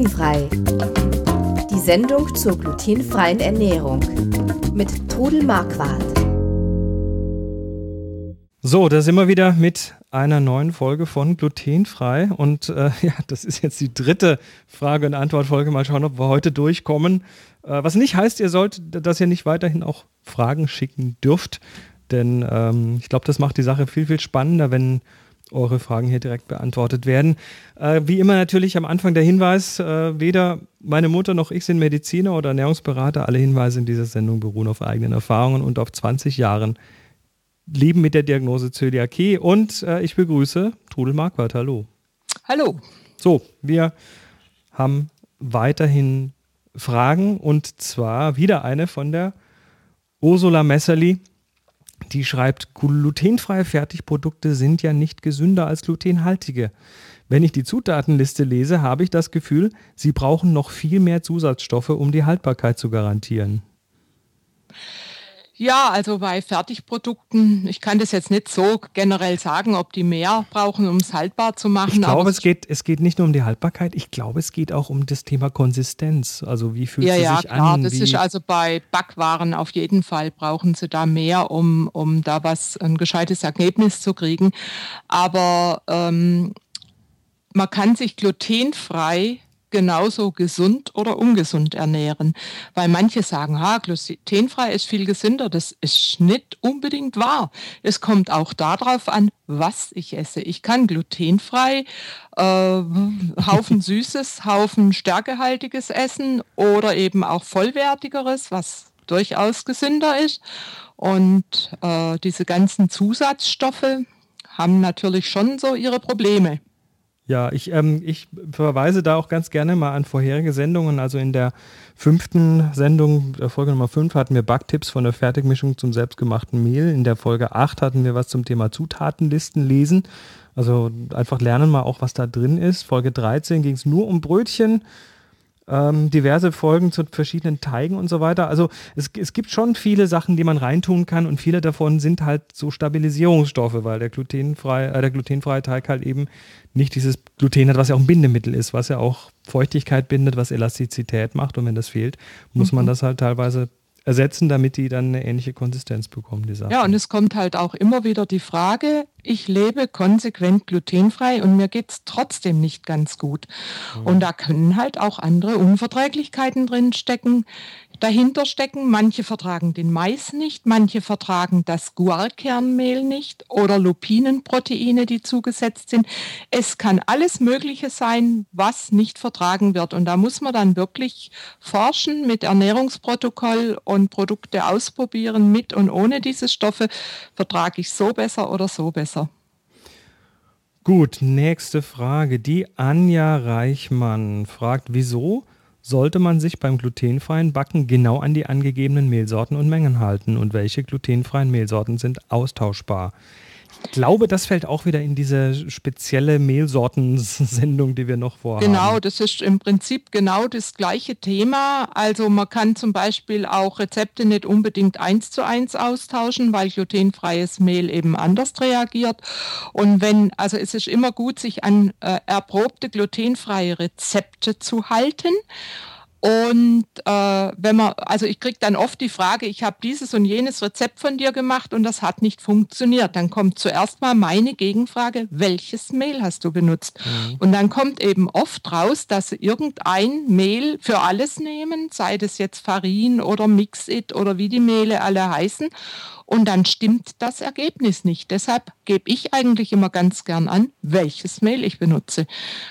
Glutenfrei. Die Sendung zur glutenfreien Ernährung mit Trudel Marquardt. So, da sind wir wieder mit einer neuen Folge von Glutenfrei. Und äh, ja, das ist jetzt die dritte Frage- und Antwortfolge. Mal schauen, ob wir heute durchkommen. Äh, was nicht heißt, ihr sollt, dass ihr nicht weiterhin auch Fragen schicken dürft. Denn ähm, ich glaube, das macht die Sache viel, viel spannender, wenn eure Fragen hier direkt beantwortet werden. Äh, wie immer natürlich am Anfang der Hinweis, äh, weder meine Mutter noch ich sind Mediziner oder Ernährungsberater. Alle Hinweise in dieser Sendung beruhen auf eigenen Erfahrungen und auf 20 Jahren Leben mit der Diagnose Zöliakie. Und äh, ich begrüße Trudel Marquardt. Hallo. Hallo. So, wir haben weiterhin Fragen und zwar wieder eine von der Ursula Messerli die schreibt, glutenfreie Fertigprodukte sind ja nicht gesünder als glutenhaltige. Wenn ich die Zutatenliste lese, habe ich das Gefühl, sie brauchen noch viel mehr Zusatzstoffe, um die Haltbarkeit zu garantieren. Ja, also bei Fertigprodukten, ich kann das jetzt nicht so generell sagen, ob die mehr brauchen, um es haltbar zu machen. Ich glaube, es geht, es geht nicht nur um die Haltbarkeit, ich glaube, es geht auch um das Thema Konsistenz. Also wie fühlt ja, sie ja, sich klar, an? Das ist also bei Backwaren auf jeden Fall brauchen sie da mehr, um, um da was, ein gescheites Ergebnis zu kriegen. Aber ähm, man kann sich glutenfrei genauso gesund oder ungesund ernähren. Weil manche sagen, ha, glutenfrei ist viel gesünder. Das ist nicht unbedingt wahr. Es kommt auch darauf an, was ich esse. Ich kann glutenfrei äh, Haufen Süßes, Haufen Stärkehaltiges essen oder eben auch vollwertigeres, was durchaus gesünder ist. Und äh, diese ganzen Zusatzstoffe haben natürlich schon so ihre Probleme. Ja, ich, ähm, ich verweise da auch ganz gerne mal an vorherige Sendungen. Also in der fünften Sendung, äh, Folge Nummer 5, hatten wir Backtipps von der Fertigmischung zum selbstgemachten Mehl. In der Folge 8 hatten wir was zum Thema Zutatenlisten lesen. Also einfach lernen mal auch, was da drin ist. Folge 13 ging es nur um Brötchen ähm, diverse Folgen zu verschiedenen Teigen und so weiter. Also es, es gibt schon viele Sachen, die man reintun kann und viele davon sind halt so Stabilisierungsstoffe, weil der glutenfreie, äh, der glutenfreie Teig halt eben nicht dieses Gluten hat, was ja auch ein Bindemittel ist, was ja auch Feuchtigkeit bindet, was Elastizität macht und wenn das fehlt, muss mhm. man das halt teilweise ersetzen, damit die dann eine ähnliche Konsistenz bekommen, die Sachen. Ja, und es kommt halt auch immer wieder die Frage, ich lebe konsequent glutenfrei und mir geht es trotzdem nicht ganz gut. Mhm. Und da können halt auch andere Unverträglichkeiten drin stecken dahinter stecken. Manche vertragen den Mais nicht, manche vertragen das Guarkernmehl nicht oder Lupinenproteine, die zugesetzt sind. Es kann alles Mögliche sein, was nicht vertragen wird. Und da muss man dann wirklich forschen mit Ernährungsprotokoll und Produkte ausprobieren mit und ohne diese Stoffe. Vertrage ich so besser oder so besser. Gut, nächste Frage. Die Anja Reichmann fragt, wieso sollte man sich beim glutenfreien Backen genau an die angegebenen Mehlsorten und Mengen halten und welche glutenfreien Mehlsorten sind austauschbar. Ich glaube, das fällt auch wieder in diese spezielle Mehlsortensendung, die wir noch vorhaben. Genau, das ist im Prinzip genau das gleiche Thema. Also man kann zum Beispiel auch Rezepte nicht unbedingt eins zu eins austauschen, weil glutenfreies Mehl eben anders reagiert. Und wenn, also es ist immer gut, sich an äh, erprobte glutenfreie Rezepte zu halten. Und äh, wenn man, also ich kriege dann oft die Frage, ich habe dieses und jenes Rezept von dir gemacht und das hat nicht funktioniert. Dann kommt zuerst mal meine Gegenfrage, welches Mehl hast du benutzt? Mhm. Und dann kommt eben oft raus, dass sie irgendein Mehl für alles nehmen, sei das jetzt Farin oder Mix-It oder wie die Mehle alle heißen und dann stimmt das Ergebnis nicht. Deshalb gebe ich eigentlich immer ganz gern an, welches Mehl ich benutze.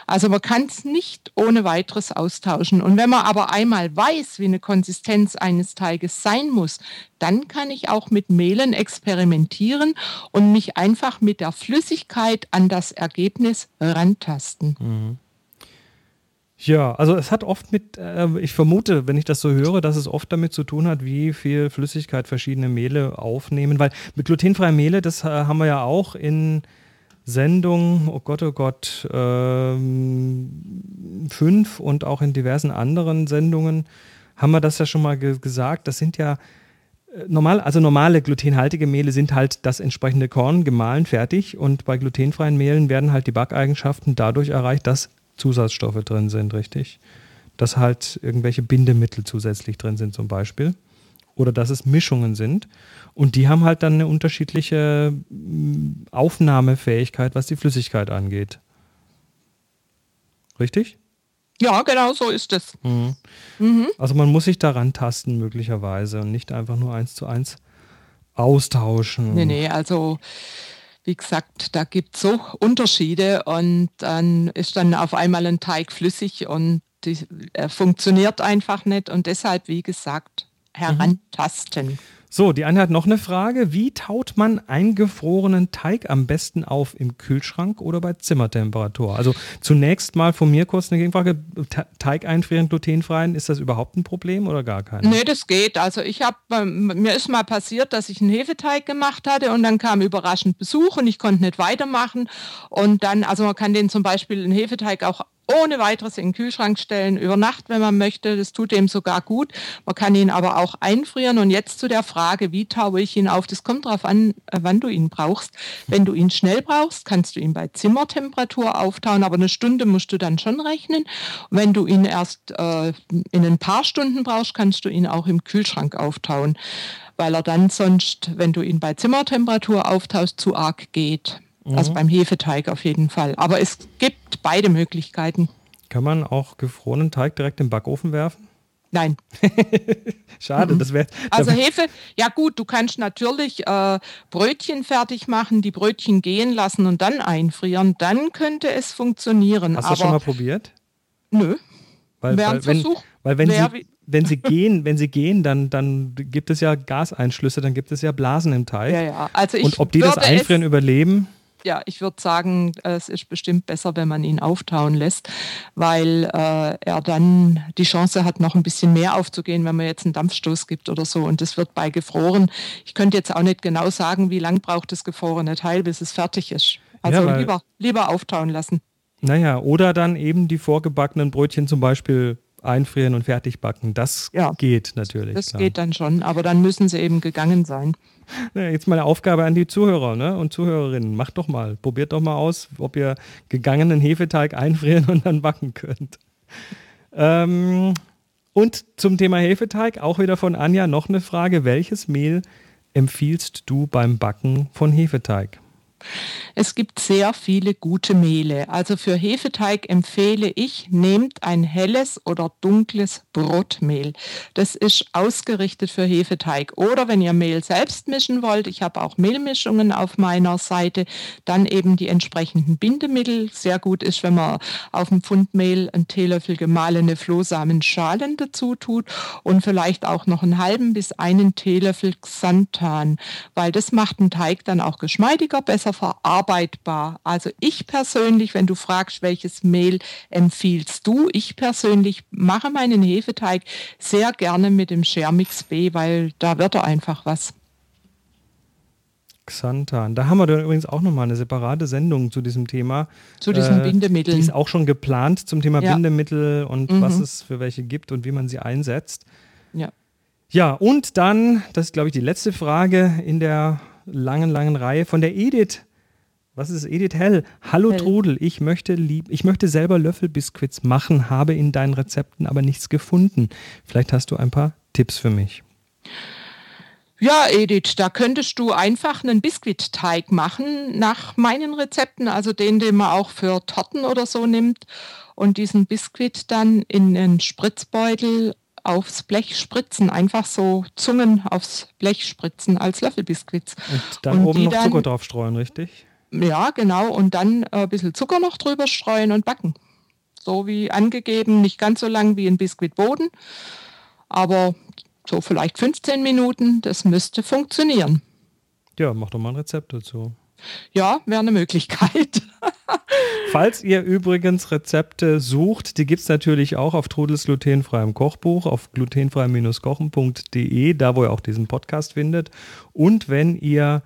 Also man kann es nicht ohne weiteres austauschen. Und wenn man aber einmal weiß, wie eine Konsistenz eines Teiges sein muss, dann kann ich auch mit Mehlen experimentieren und mich einfach mit der Flüssigkeit an das Ergebnis rantasten. Mhm. Ja, also es hat oft mit, äh, ich vermute, wenn ich das so höre, dass es oft damit zu tun hat, wie viel Flüssigkeit verschiedene Mehle aufnehmen, weil mit glutenfreien Mehle, das äh, haben wir ja auch in Sendung, oh Gott, oh Gott, ähm, fünf und auch in diversen anderen Sendungen haben wir das ja schon mal ge gesagt. Das sind ja äh, normal, also normale glutenhaltige Mehle sind halt das entsprechende Korn gemahlen fertig und bei glutenfreien Mehlen werden halt die Backeigenschaften dadurch erreicht, dass Zusatzstoffe drin sind, richtig? Dass halt irgendwelche Bindemittel zusätzlich drin sind zum Beispiel. Oder dass es Mischungen sind. Und die haben halt dann eine unterschiedliche mm, Aufnahmefähigkeit, was die Flüssigkeit angeht. Richtig? Ja, genau so ist es. Mhm. Mhm. Also man muss sich daran tasten möglicherweise und nicht einfach nur eins zu eins austauschen. Nee, nee, also wie gesagt, da gibt es so Unterschiede und dann ist dann auf einmal ein Teig flüssig und die, er funktioniert einfach nicht und deshalb, wie gesagt, herantasten. Mhm. So, die eine hat noch eine Frage. Wie taut man eingefrorenen Teig am besten auf? Im Kühlschrank oder bei Zimmertemperatur? Also zunächst mal von mir kurz eine Gegenfrage. Teig einfrieren, glutenfreien, ist das überhaupt ein Problem oder gar kein? Nee, das geht. Also ich habe, ähm, mir ist mal passiert, dass ich einen Hefeteig gemacht hatte und dann kam überraschend Besuch und ich konnte nicht weitermachen. Und dann, also man kann den zum Beispiel einen Hefeteig auch ohne weiteres in den Kühlschrank stellen, über Nacht, wenn man möchte. Das tut dem sogar gut. Man kann ihn aber auch einfrieren. Und jetzt zu der Frage, wie taue ich ihn auf? Das kommt darauf an, äh, wann du ihn brauchst. Wenn du ihn schnell brauchst, kannst du ihn bei Zimmertemperatur auftauen, aber eine Stunde musst du dann schon rechnen. wenn du ihn erst äh, in ein paar Stunden brauchst, kannst du ihn auch im Kühlschrank auftauen, weil er dann sonst, wenn du ihn bei Zimmertemperatur auftaust, zu arg geht. Also mhm. Also beim Hefeteig auf jeden Fall. Aber es gibt beide Möglichkeiten. Kann man auch gefrorenen Teig direkt im Backofen werfen? Nein. Schade, das wäre. Also Hefe, ja gut, du kannst natürlich äh, Brötchen fertig machen, die Brötchen gehen lassen und dann einfrieren. Dann könnte es funktionieren. Hast du das schon mal probiert? Nö. Weil, weil, wenn, weil wenn, sie, wenn sie gehen, wenn sie gehen, dann, dann gibt es ja Gaseinschlüsse, dann gibt es ja Blasen im Teig. Ja, ja. Also ich und ob die das Einfrieren überleben? Ja, ich würde sagen, es ist bestimmt besser, wenn man ihn auftauen lässt, weil äh, er dann die Chance hat, noch ein bisschen mehr aufzugehen, wenn man jetzt einen Dampfstoß gibt oder so. Und das wird bei gefroren. Ich könnte jetzt auch nicht genau sagen, wie lang braucht das gefrorene Teil, bis es fertig ist. Also ja, lieber, lieber auftauen lassen. Naja, oder dann eben die vorgebackenen Brötchen zum Beispiel einfrieren und fertig backen. Das ja, geht natürlich. Das klar. geht dann schon, aber dann müssen sie eben gegangen sein. Jetzt meine Aufgabe an die Zuhörer ne, und Zuhörerinnen. Macht doch mal, probiert doch mal aus, ob ihr gegangenen Hefeteig einfrieren und dann backen könnt. Ähm, und zum Thema Hefeteig, auch wieder von Anja, noch eine Frage. Welches Mehl empfiehlst du beim Backen von Hefeteig? Es gibt sehr viele gute Mehle. Also für Hefeteig empfehle ich, nehmt ein helles oder dunkles Brotmehl. Das ist ausgerichtet für Hefeteig. Oder wenn ihr Mehl selbst mischen wollt, ich habe auch Mehlmischungen auf meiner Seite, dann eben die entsprechenden Bindemittel. Sehr gut ist, wenn man auf dem Pfund Mehl einen Teelöffel gemahlene Flohsamenschalen dazu tut und vielleicht auch noch einen halben bis einen Teelöffel Xanthan, weil das macht den Teig dann auch geschmeidiger, besser besser verarbeitbar. Also ich persönlich, wenn du fragst, welches Mehl empfiehlst du, ich persönlich mache meinen Hefeteig sehr gerne mit dem Schermix B, weil da wird er einfach was. Xanthan. Da haben wir dann übrigens auch nochmal eine separate Sendung zu diesem Thema. Zu diesen äh, Bindemitteln. Die ist auch schon geplant zum Thema ja. Bindemittel und mhm. was es für welche gibt und wie man sie einsetzt. Ja. Ja, und dann, das ist glaube ich die letzte Frage in der langen, langen Reihe von der Edith. Was ist Edith Hell? Hallo Hell. Trudel, ich möchte, lieb, ich möchte selber Löffelbiskuits machen, habe in deinen Rezepten aber nichts gefunden. Vielleicht hast du ein paar Tipps für mich. Ja, Edith, da könntest du einfach einen Biskuitteig machen nach meinen Rezepten, also den, den man auch für Torten oder so nimmt und diesen Biskuit dann in einen Spritzbeutel aufs Blech spritzen, einfach so Zungen aufs Blech spritzen als Löffelbiskuits. Und dann und oben noch dann, Zucker drauf streuen, richtig? Ja, genau. Und dann äh, ein bisschen Zucker noch drüber streuen und backen. So wie angegeben, nicht ganz so lang wie ein Biskuitboden, aber so vielleicht 15 Minuten, das müsste funktionieren. Ja, mach doch mal ein Rezept dazu. Ja, wäre eine Möglichkeit. Falls ihr übrigens Rezepte sucht, die gibt es natürlich auch auf Trudels glutenfreiem Kochbuch auf glutenfrei-kochen.de, da wo ihr auch diesen Podcast findet. Und wenn ihr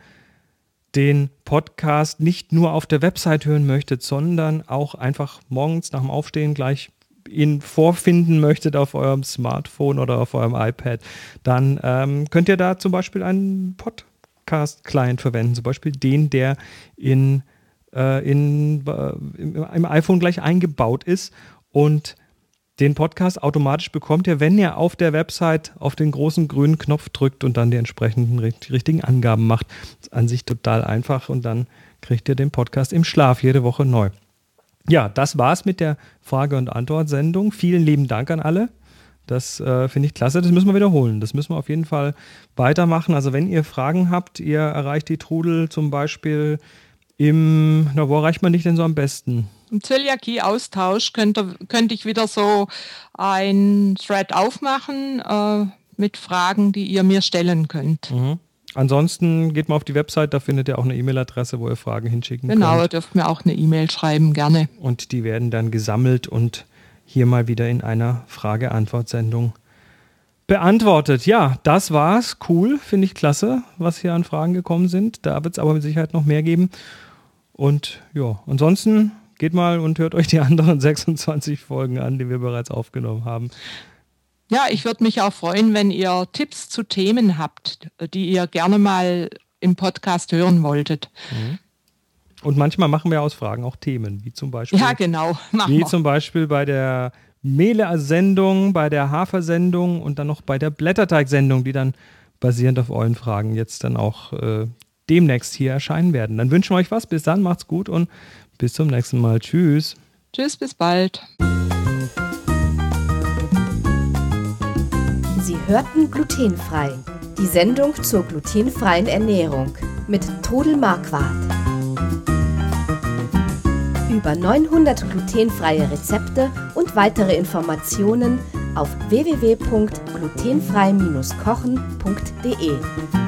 den Podcast nicht nur auf der Website hören möchtet, sondern auch einfach morgens nach dem Aufstehen gleich ihn vorfinden möchtet auf eurem Smartphone oder auf eurem iPad, dann ähm, könnt ihr da zum Beispiel einen Podcast Podcast-Client verwenden, zum Beispiel den, der in äh, in, äh, im, im iPhone gleich eingebaut ist und den Podcast automatisch bekommt ihr, wenn ihr auf der Website auf den großen grünen Knopf drückt und dann die entsprechenden richtigen Angaben macht. Das ist an sich total einfach und dann kriegt ihr den Podcast im Schlaf jede Woche neu. Ja, das war's mit der Frage- und Antwort-Sendung. Vielen lieben Dank an alle. Das äh, finde ich klasse. Das müssen wir wiederholen. Das müssen wir auf jeden Fall weitermachen. Also, wenn ihr Fragen habt, ihr erreicht die Trudel zum Beispiel im, na, wo erreicht man dich denn so am besten? Im Zöliakie-Austausch könnte, könnte ich wieder so ein Thread aufmachen äh, mit Fragen, die ihr mir stellen könnt. Mhm. Ansonsten geht mal auf die Website, da findet ihr auch eine E-Mail-Adresse, wo ihr Fragen hinschicken genau, könnt. Genau, ihr dürft mir auch eine E-Mail schreiben, gerne. Und die werden dann gesammelt und hier mal wieder in einer Frage-Antwort-Sendung beantwortet. Ja, das war's. Cool, finde ich klasse, was hier an Fragen gekommen sind. Da wird es aber mit Sicherheit noch mehr geben. Und ja, ansonsten geht mal und hört euch die anderen 26 Folgen an, die wir bereits aufgenommen haben. Ja, ich würde mich auch freuen, wenn ihr Tipps zu Themen habt, die ihr gerne mal im Podcast hören wolltet. Mhm. Und manchmal machen wir aus Fragen auch Themen, wie zum Beispiel. Ja, genau. wie wir. zum Beispiel bei der Mehle-Sendung, bei der Hafer-Sendung und dann noch bei der Blätterteig-Sendung, die dann basierend auf euren Fragen jetzt dann auch äh, demnächst hier erscheinen werden. Dann wünschen wir euch was. Bis dann, macht's gut und bis zum nächsten Mal. Tschüss. Tschüss, bis bald. Sie hörten glutenfrei. Die Sendung zur glutenfreien Ernährung mit Todel Marquardt. Über 900 glutenfreie Rezepte und weitere Informationen auf www.glutenfrei-kochen.de.